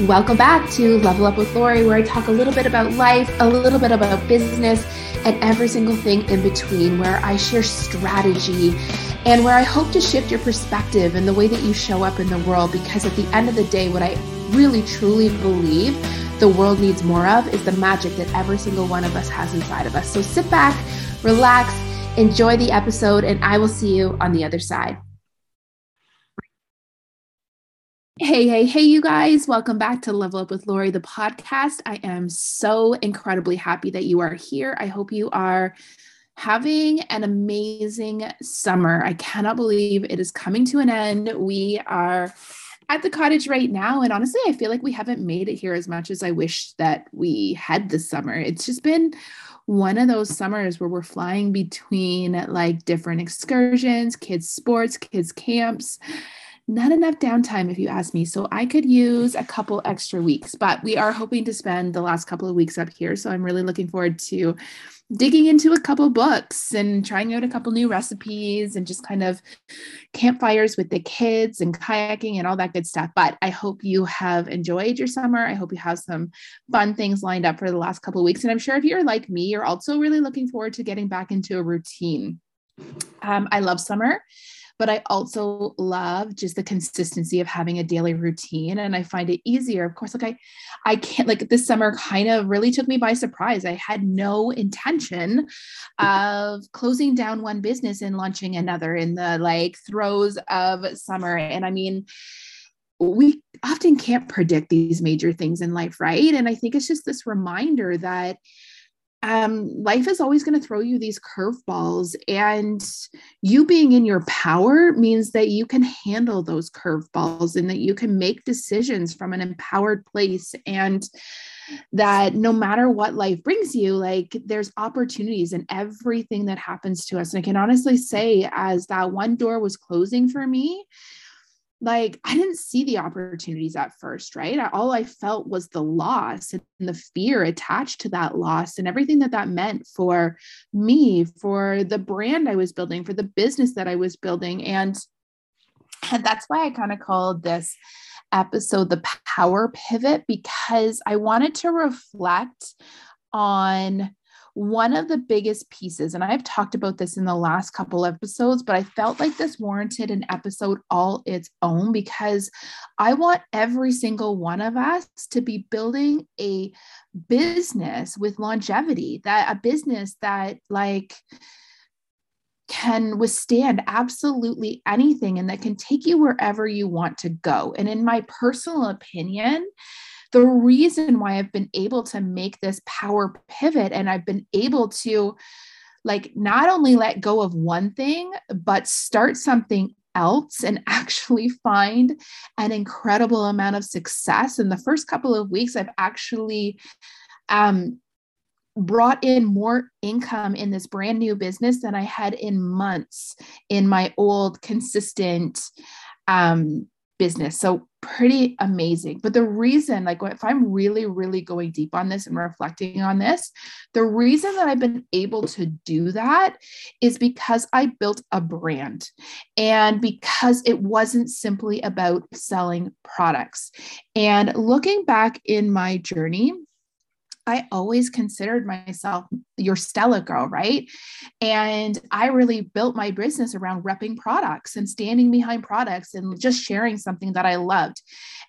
Welcome back to Level Up with Lori, where I talk a little bit about life, a little bit about business, and every single thing in between, where I share strategy and where I hope to shift your perspective and the way that you show up in the world. Because at the end of the day, what I really truly believe the world needs more of is the magic that every single one of us has inside of us. So sit back, relax, enjoy the episode, and I will see you on the other side. Hey, hey, hey, you guys. Welcome back to Level Up with Lori, the podcast. I am so incredibly happy that you are here. I hope you are having an amazing summer. I cannot believe it is coming to an end. We are at the cottage right now. And honestly, I feel like we haven't made it here as much as I wish that we had this summer. It's just been one of those summers where we're flying between like different excursions, kids' sports, kids' camps not enough downtime if you ask me. So i could use a couple extra weeks but we are hoping to spend the last couple of weeks up here. So i'm really looking forward to digging into a couple books and trying out a couple new recipes and just kind of campfires with the kids and kayaking and all that good stuff. But i hope you have enjoyed your summer. I hope you have some fun things lined up for the last couple of weeks. And i'm sure if you're like me you're also really looking forward to getting back into a routine. Um, i love summer but I also love just the consistency of having a daily routine and I find it easier. Of course, like I I can't like this summer kind of really took me by surprise. I had no intention of closing down one business and launching another in the like throes of summer. And I mean, we often can't predict these major things in life, right? And I think it's just this reminder that um, life is always going to throw you these curveballs, and you being in your power means that you can handle those curveballs and that you can make decisions from an empowered place. And that no matter what life brings you, like there's opportunities in everything that happens to us. And I can honestly say, as that one door was closing for me, like I didn't see the opportunities at first, right? All I felt was the loss and the fear attached to that loss and everything that that meant for me, for the brand I was building, for the business that I was building. And, and that's why I kind of called this episode the power pivot because I wanted to reflect on one of the biggest pieces, and I've talked about this in the last couple episodes, but I felt like this warranted an episode all its own because I want every single one of us to be building a business with longevity, that a business that, like, can withstand absolutely anything and that can take you wherever you want to go. And in my personal opinion, the reason why I've been able to make this power pivot and I've been able to like not only let go of one thing, but start something else and actually find an incredible amount of success. In the first couple of weeks, I've actually um, brought in more income in this brand new business than I had in months in my old consistent um, business. So pretty amazing. But the reason, like, if I'm really, really going deep on this and reflecting on this, the reason that I've been able to do that is because I built a brand and because it wasn't simply about selling products. And looking back in my journey, I always considered myself your Stella girl, right? And I really built my business around repping products and standing behind products and just sharing something that I loved.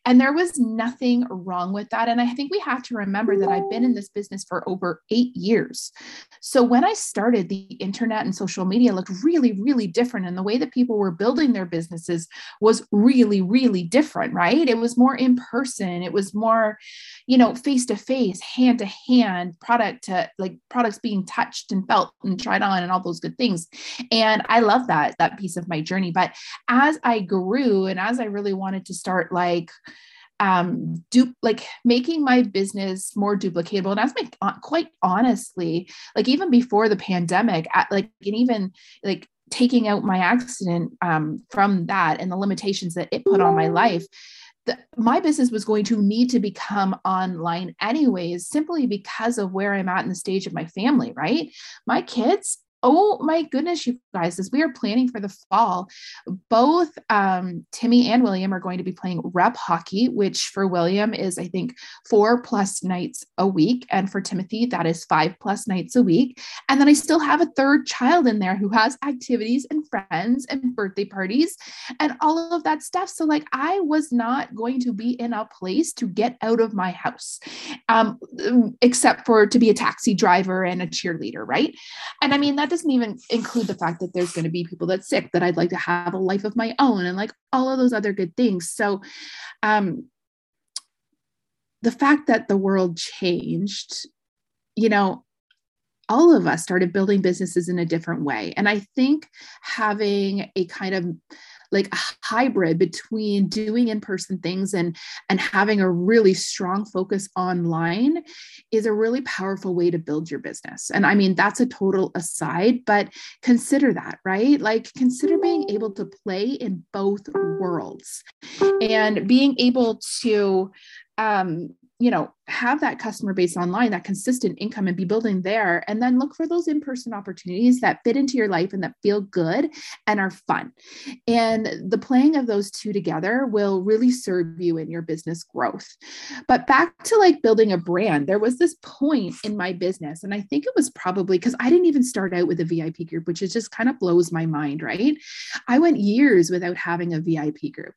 And there was nothing wrong with that. And I think we have to remember that I've been in this business for over eight years. So when I started, the internet and social media looked really, really different. And the way that people were building their businesses was really, really different, right? It was more in person, it was more, you know, face to face, hand to hand, product to like products being touched and felt and tried on and all those good things. And I love that, that piece of my journey. But as I grew and as I really wanted to start like, um do like making my business more duplicatable and as my uh, quite honestly like even before the pandemic at, like and even like taking out my accident um from that and the limitations that it put on my life the, my business was going to need to become online anyways, simply because of where I'm at in the stage of my family, right? My kids, oh my goodness, you guys is we are planning for the fall. Both um, Timmy and William are going to be playing rep hockey, which for William is, I think, four plus nights a week. And for Timothy, that is five plus nights a week. And then I still have a third child in there who has activities and friends and birthday parties and all of that stuff. So, like, I was not going to be in a place to get out of my house, um, except for to be a taxi driver and a cheerleader, right? And I mean, that doesn't even include the fact that there's going to be people that's sick, that I'd like to have a life of my own, and like all of those other good things. So, um, the fact that the world changed, you know, all of us started building businesses in a different way. And I think having a kind of like a hybrid between doing in-person things and and having a really strong focus online is a really powerful way to build your business. And i mean that's a total aside but consider that right? Like consider being able to play in both worlds and being able to um you know have that customer base online that consistent income and be building there and then look for those in-person opportunities that fit into your life and that feel good and are fun. And the playing of those two together will really serve you in your business growth. But back to like building a brand there was this point in my business and i think it was probably because i didn't even start out with a vip group which is just kind of blows my mind right? I went years without having a vip group.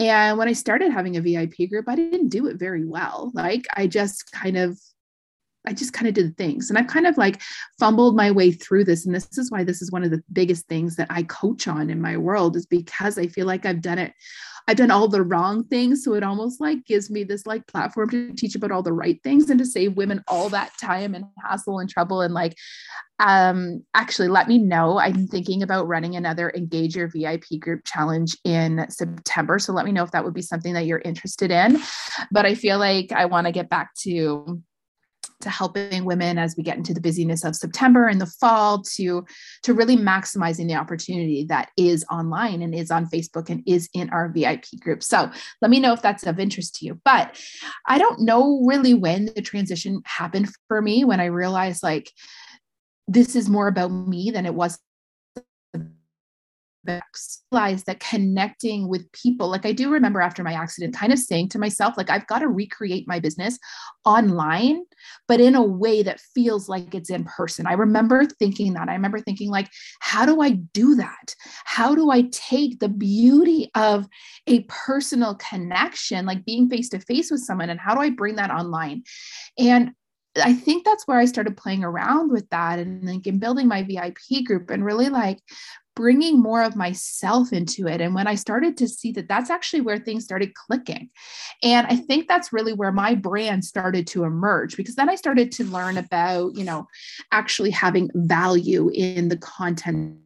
And when i started having a vip group i didn't do it very well like. I just kind of I just kind of did things. And I've kind of like fumbled my way through this. And this is why this is one of the biggest things that I coach on in my world, is because I feel like I've done it. I've done all the wrong things. So it almost like gives me this like platform to teach about all the right things and to save women all that time and hassle and trouble. And like, um, actually let me know. I'm thinking about running another Engage Your VIP group challenge in September. So let me know if that would be something that you're interested in. But I feel like I want to get back to to helping women as we get into the busyness of September and the fall to to really maximizing the opportunity that is online and is on Facebook and is in our VIP group. So let me know if that's of interest to you. But I don't know really when the transition happened for me when I realized like this is more about me than it was realize that connecting with people like i do remember after my accident kind of saying to myself like i've got to recreate my business online but in a way that feels like it's in person. I remember thinking that. I remember thinking like how do i do that? How do i take the beauty of a personal connection like being face to face with someone and how do i bring that online? And I think that's where I started playing around with that and like in building my VIP group and really like bringing more of myself into it. And when I started to see that that's actually where things started clicking. And I think that's really where my brand started to emerge because then I started to learn about, you know, actually having value in the content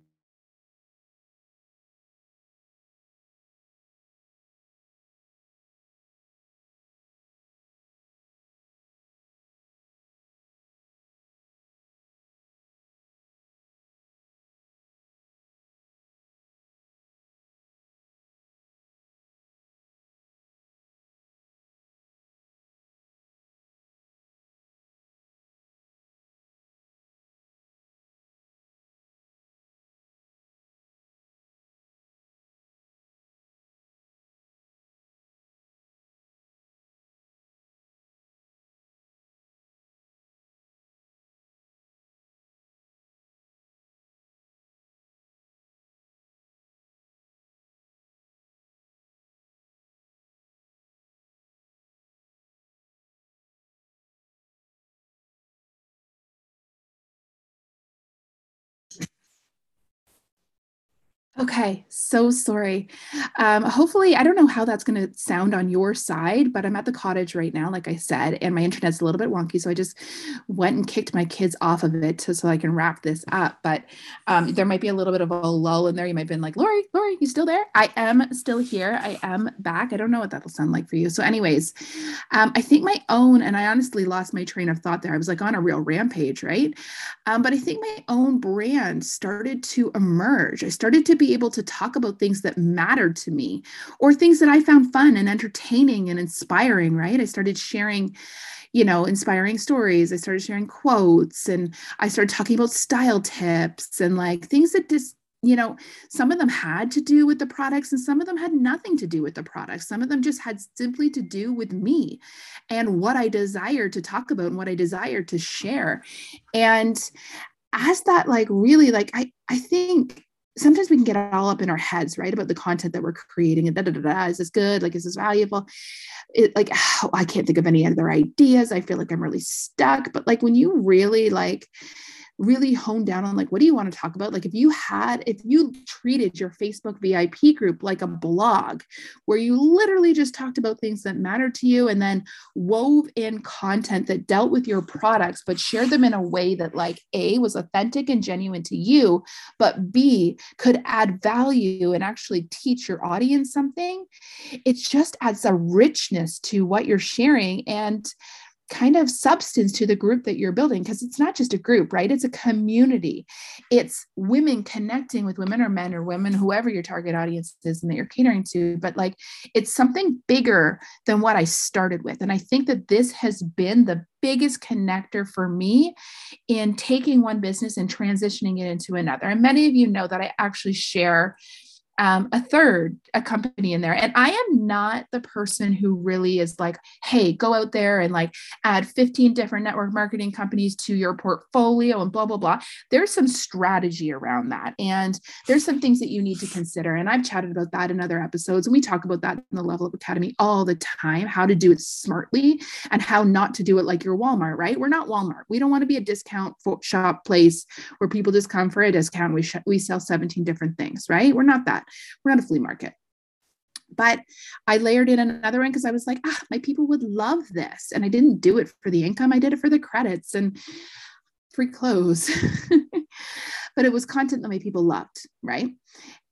Okay, so sorry. Um, hopefully, I don't know how that's going to sound on your side, but I'm at the cottage right now, like I said, and my internet's a little bit wonky. So I just went and kicked my kids off of it to, so I can wrap this up. But um, there might be a little bit of a lull in there. You might have been like, Lori, Lori, you still there? I am still here. I am back. I don't know what that'll sound like for you. So, anyways, um, I think my own, and I honestly lost my train of thought there. I was like on a real rampage, right? Um, but I think my own brand started to emerge. I started to be able to talk about things that mattered to me or things that I found fun and entertaining and inspiring, right? I started sharing, you know, inspiring stories. I started sharing quotes and I started talking about style tips and like things that just you know, some of them had to do with the products and some of them had nothing to do with the products. Some of them just had simply to do with me and what I desire to talk about and what I desire to share. And as that like really like I I think sometimes we can get all up in our heads, right, about the content that we're creating and da da da da. Is this good? Like, is this valuable? It like oh, I can't think of any other ideas. I feel like I'm really stuck. But like when you really like really hone down on like what do you want to talk about? Like if you had if you treated your facebook vip group like a blog where you literally just talked about things that matter to you and then wove in content that dealt with your products but shared them in a way that like a was authentic and genuine to you but b could add value and actually teach your audience something it just adds a richness to what you're sharing and kind of substance to the group that you're building because it's not just a group right? It's a community. It's women connecting with women or men or women whoever your target audience is and that you're catering to but like it's something bigger than what i started with. And i think that this has been the biggest connector for me in taking one business and transitioning it into another. And many of you know that i actually share um, a third a company in there. And i am not the person who really is like hey go out there and like add 15 different network marketing companies to your portfolio and blah blah blah. There's some strategy around that. And there's some things that you need to consider. And i've chatted about that in other episodes. And we talk about that in the level up academy all the time how to do it smartly and how not to do it like your walmart right? We're not walmart. We don't want to be a discount shop place where people just come for a discount. We sh- we sell 17 different things right? We're not that we're not a flea market. But I layered in another one because I was like, ah, my people would love this. And I didn't do it for the income, I did it for the credits and free clothes. but it was content that my people loved, right?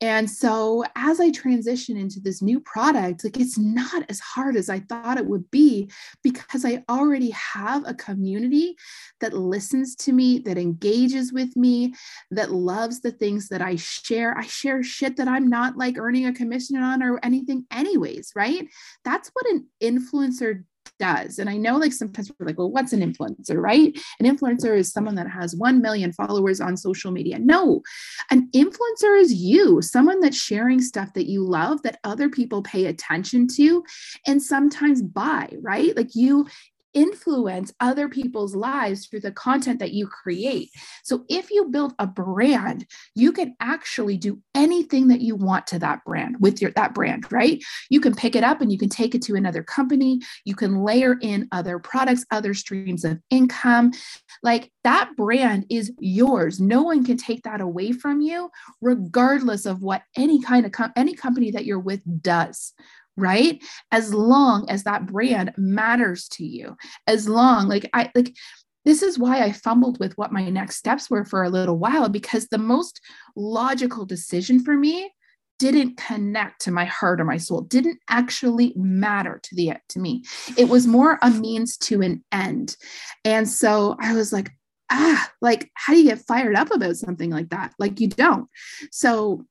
And so as I transition into this new product, like it's not as hard as I thought it would be because I already have a community that listens to me, that engages with me, that loves the things that I share. I share shit that I'm not like earning a commission on or anything, anyways, right? That's what an influencer does. And I know like sometimes we're like, well, what's an influencer, right? An influencer is someone that has 1 million followers on social media. No, an influencer is you, someone that's sharing stuff that you love that other people pay attention to and sometimes buy, right? Like you influence other people's lives through the content that you create. So if you build a brand, you can actually do anything that you want to that brand with your that brand, right? You can pick it up and you can take it to another company, you can layer in other products, other streams of income. Like that brand is yours. No one can take that away from you regardless of what any kind of com- any company that you're with does right? As long as that brand matters to you. As long like i like this is why i fumbled with what my next steps were for a little while because the most logical decision for me didn't connect to my heart or my soul. Didn't actually matter to the to me. It was more a means to an end. And so i was like ah like how do you get fired up about something like that? Like you don't. So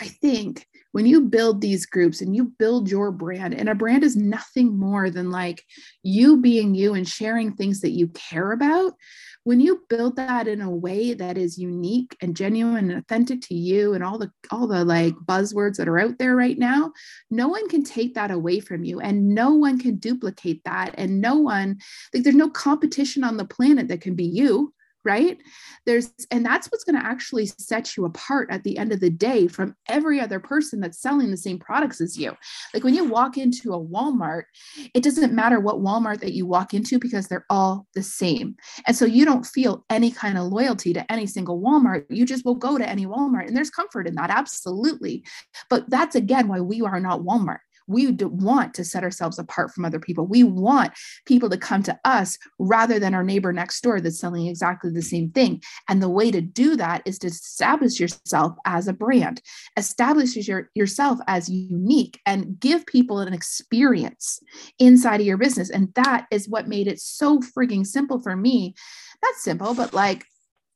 i think when you build these groups and you build your brand, and a brand is nothing more than like you being you and sharing things that you care about. When you build that in a way that is unique and genuine and authentic to you and all the all the like buzzwords that are out there right now, no one can take that away from you and no one can duplicate that and no one like there's no competition on the planet that can be you right? There's and that's what's going to actually set you apart at the end of the day from every other person that's selling the same products as you. Like when you walk into a walmart it doesn't matter what walmart that you walk into because they're all the same. And so you don't feel any kind of loyalty to any single walmart. You just will go to any walmart and there's comfort in that absolutely. But that's again why we are not walmart we want to set ourselves apart from other people. We want people to come to us rather than our neighbor next door that's selling exactly the same thing. And the way to do that is to establish yourself as a brand, establish your, yourself as unique, and give people an experience inside of your business. And that is what made it so frigging simple for me. Not simple, but like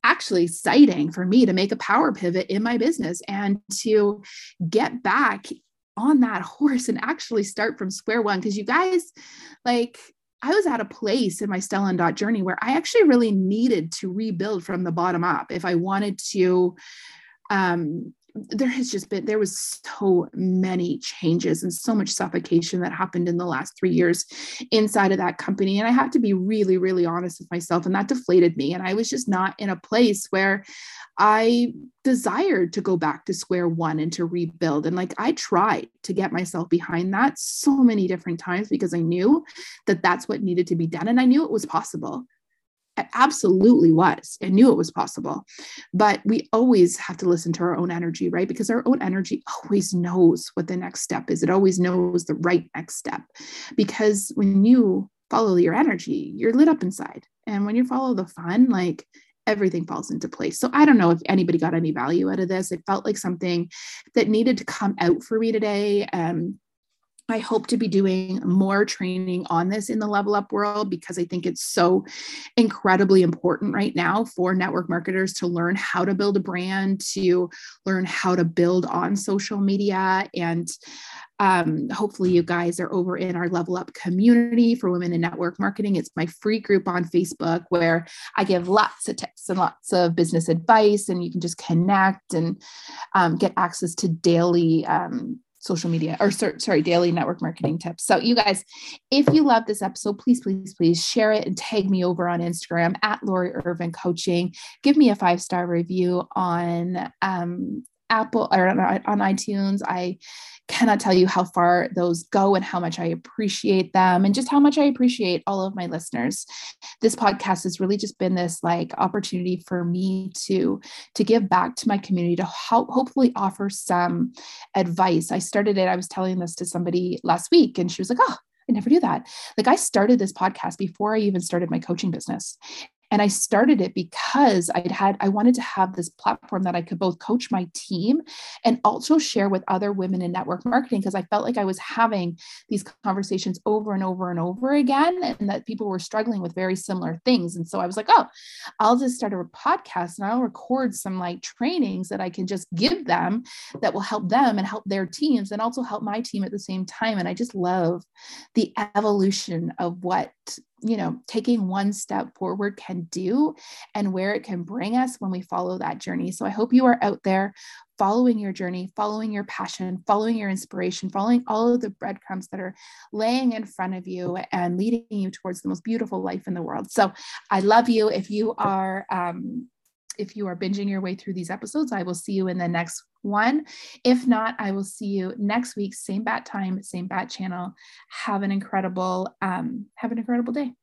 actually exciting for me to make a power pivot in my business and to get back on that horse and actually start from square one. Because you guys, like, I was at a place in my Stella and Dot journey where I actually really needed to rebuild from the bottom up if I wanted to um, there has just been there was so many changes and so much suffocation that happened in the last three years inside of that company. And i have to be really really honest with myself and that deflated me. And i was just not in a place where i desired to go back to square one and to rebuild. And like i tried to get myself behind that so many different times because i knew that that's what needed to be done and i knew it was possible it absolutely was and knew it was possible. But we always have to listen to our own energy, right? Because our own energy always knows what the next step is. It always knows the right next step. Because when you follow your energy, you're lit up inside. And when you follow the fun, like everything falls into place. So I don't know if anybody got any value out of this. It felt like something that needed to come out for me today. Um, I hope to be doing more training on this in the level up world because I think it's so incredibly important right now for network marketers to learn how to build a brand, to learn how to build on social media. And um, hopefully, you guys are over in our level up community for women in network marketing. It's my free group on Facebook where I give lots of tips and lots of business advice, and you can just connect and um, get access to daily. Um, social media or sorry, daily network marketing tips. So, you guys, if you love this episode, please, please, please share it and tag me over on Instagram at Lori Irvin Coaching. Give me a five star review on um, Apple or on, iTunes. I cannot tell you how far those go and how much I appreciate them and just how much I appreciate all of my listeners. This podcast has really just been this like opportunity for me to to give back to my community to help hopefully offer some advice. I started it I was telling this to somebody last week and she was like, "Oh, I never do that. Like I started this podcast before I even started my coaching business. And I started it because I'd had, I wanted to have this platform that I could both coach my team and also share with other women in network marketing because I felt like I was having these conversations over and over and over again and that people were struggling with very similar things. And so I was like, oh, I'll just start a podcast and I'll record some like trainings that I can just give them that will help them and help their teams and also help my team at the same time. And I just love the evolution of what you know taking one step forward can do and where it can bring us when we follow that journey. So i hope you are out there following your journey following your passion following your inspiration following all of the breadcrumbs that are laying in front of you and leading you towards the most beautiful life in the world. So i love you. If you are um, if you are binging your way through these episodes, I will see you in the next one. If not, I will see you next week, same bat time, same bat channel. Have an incredible, um, have an incredible day.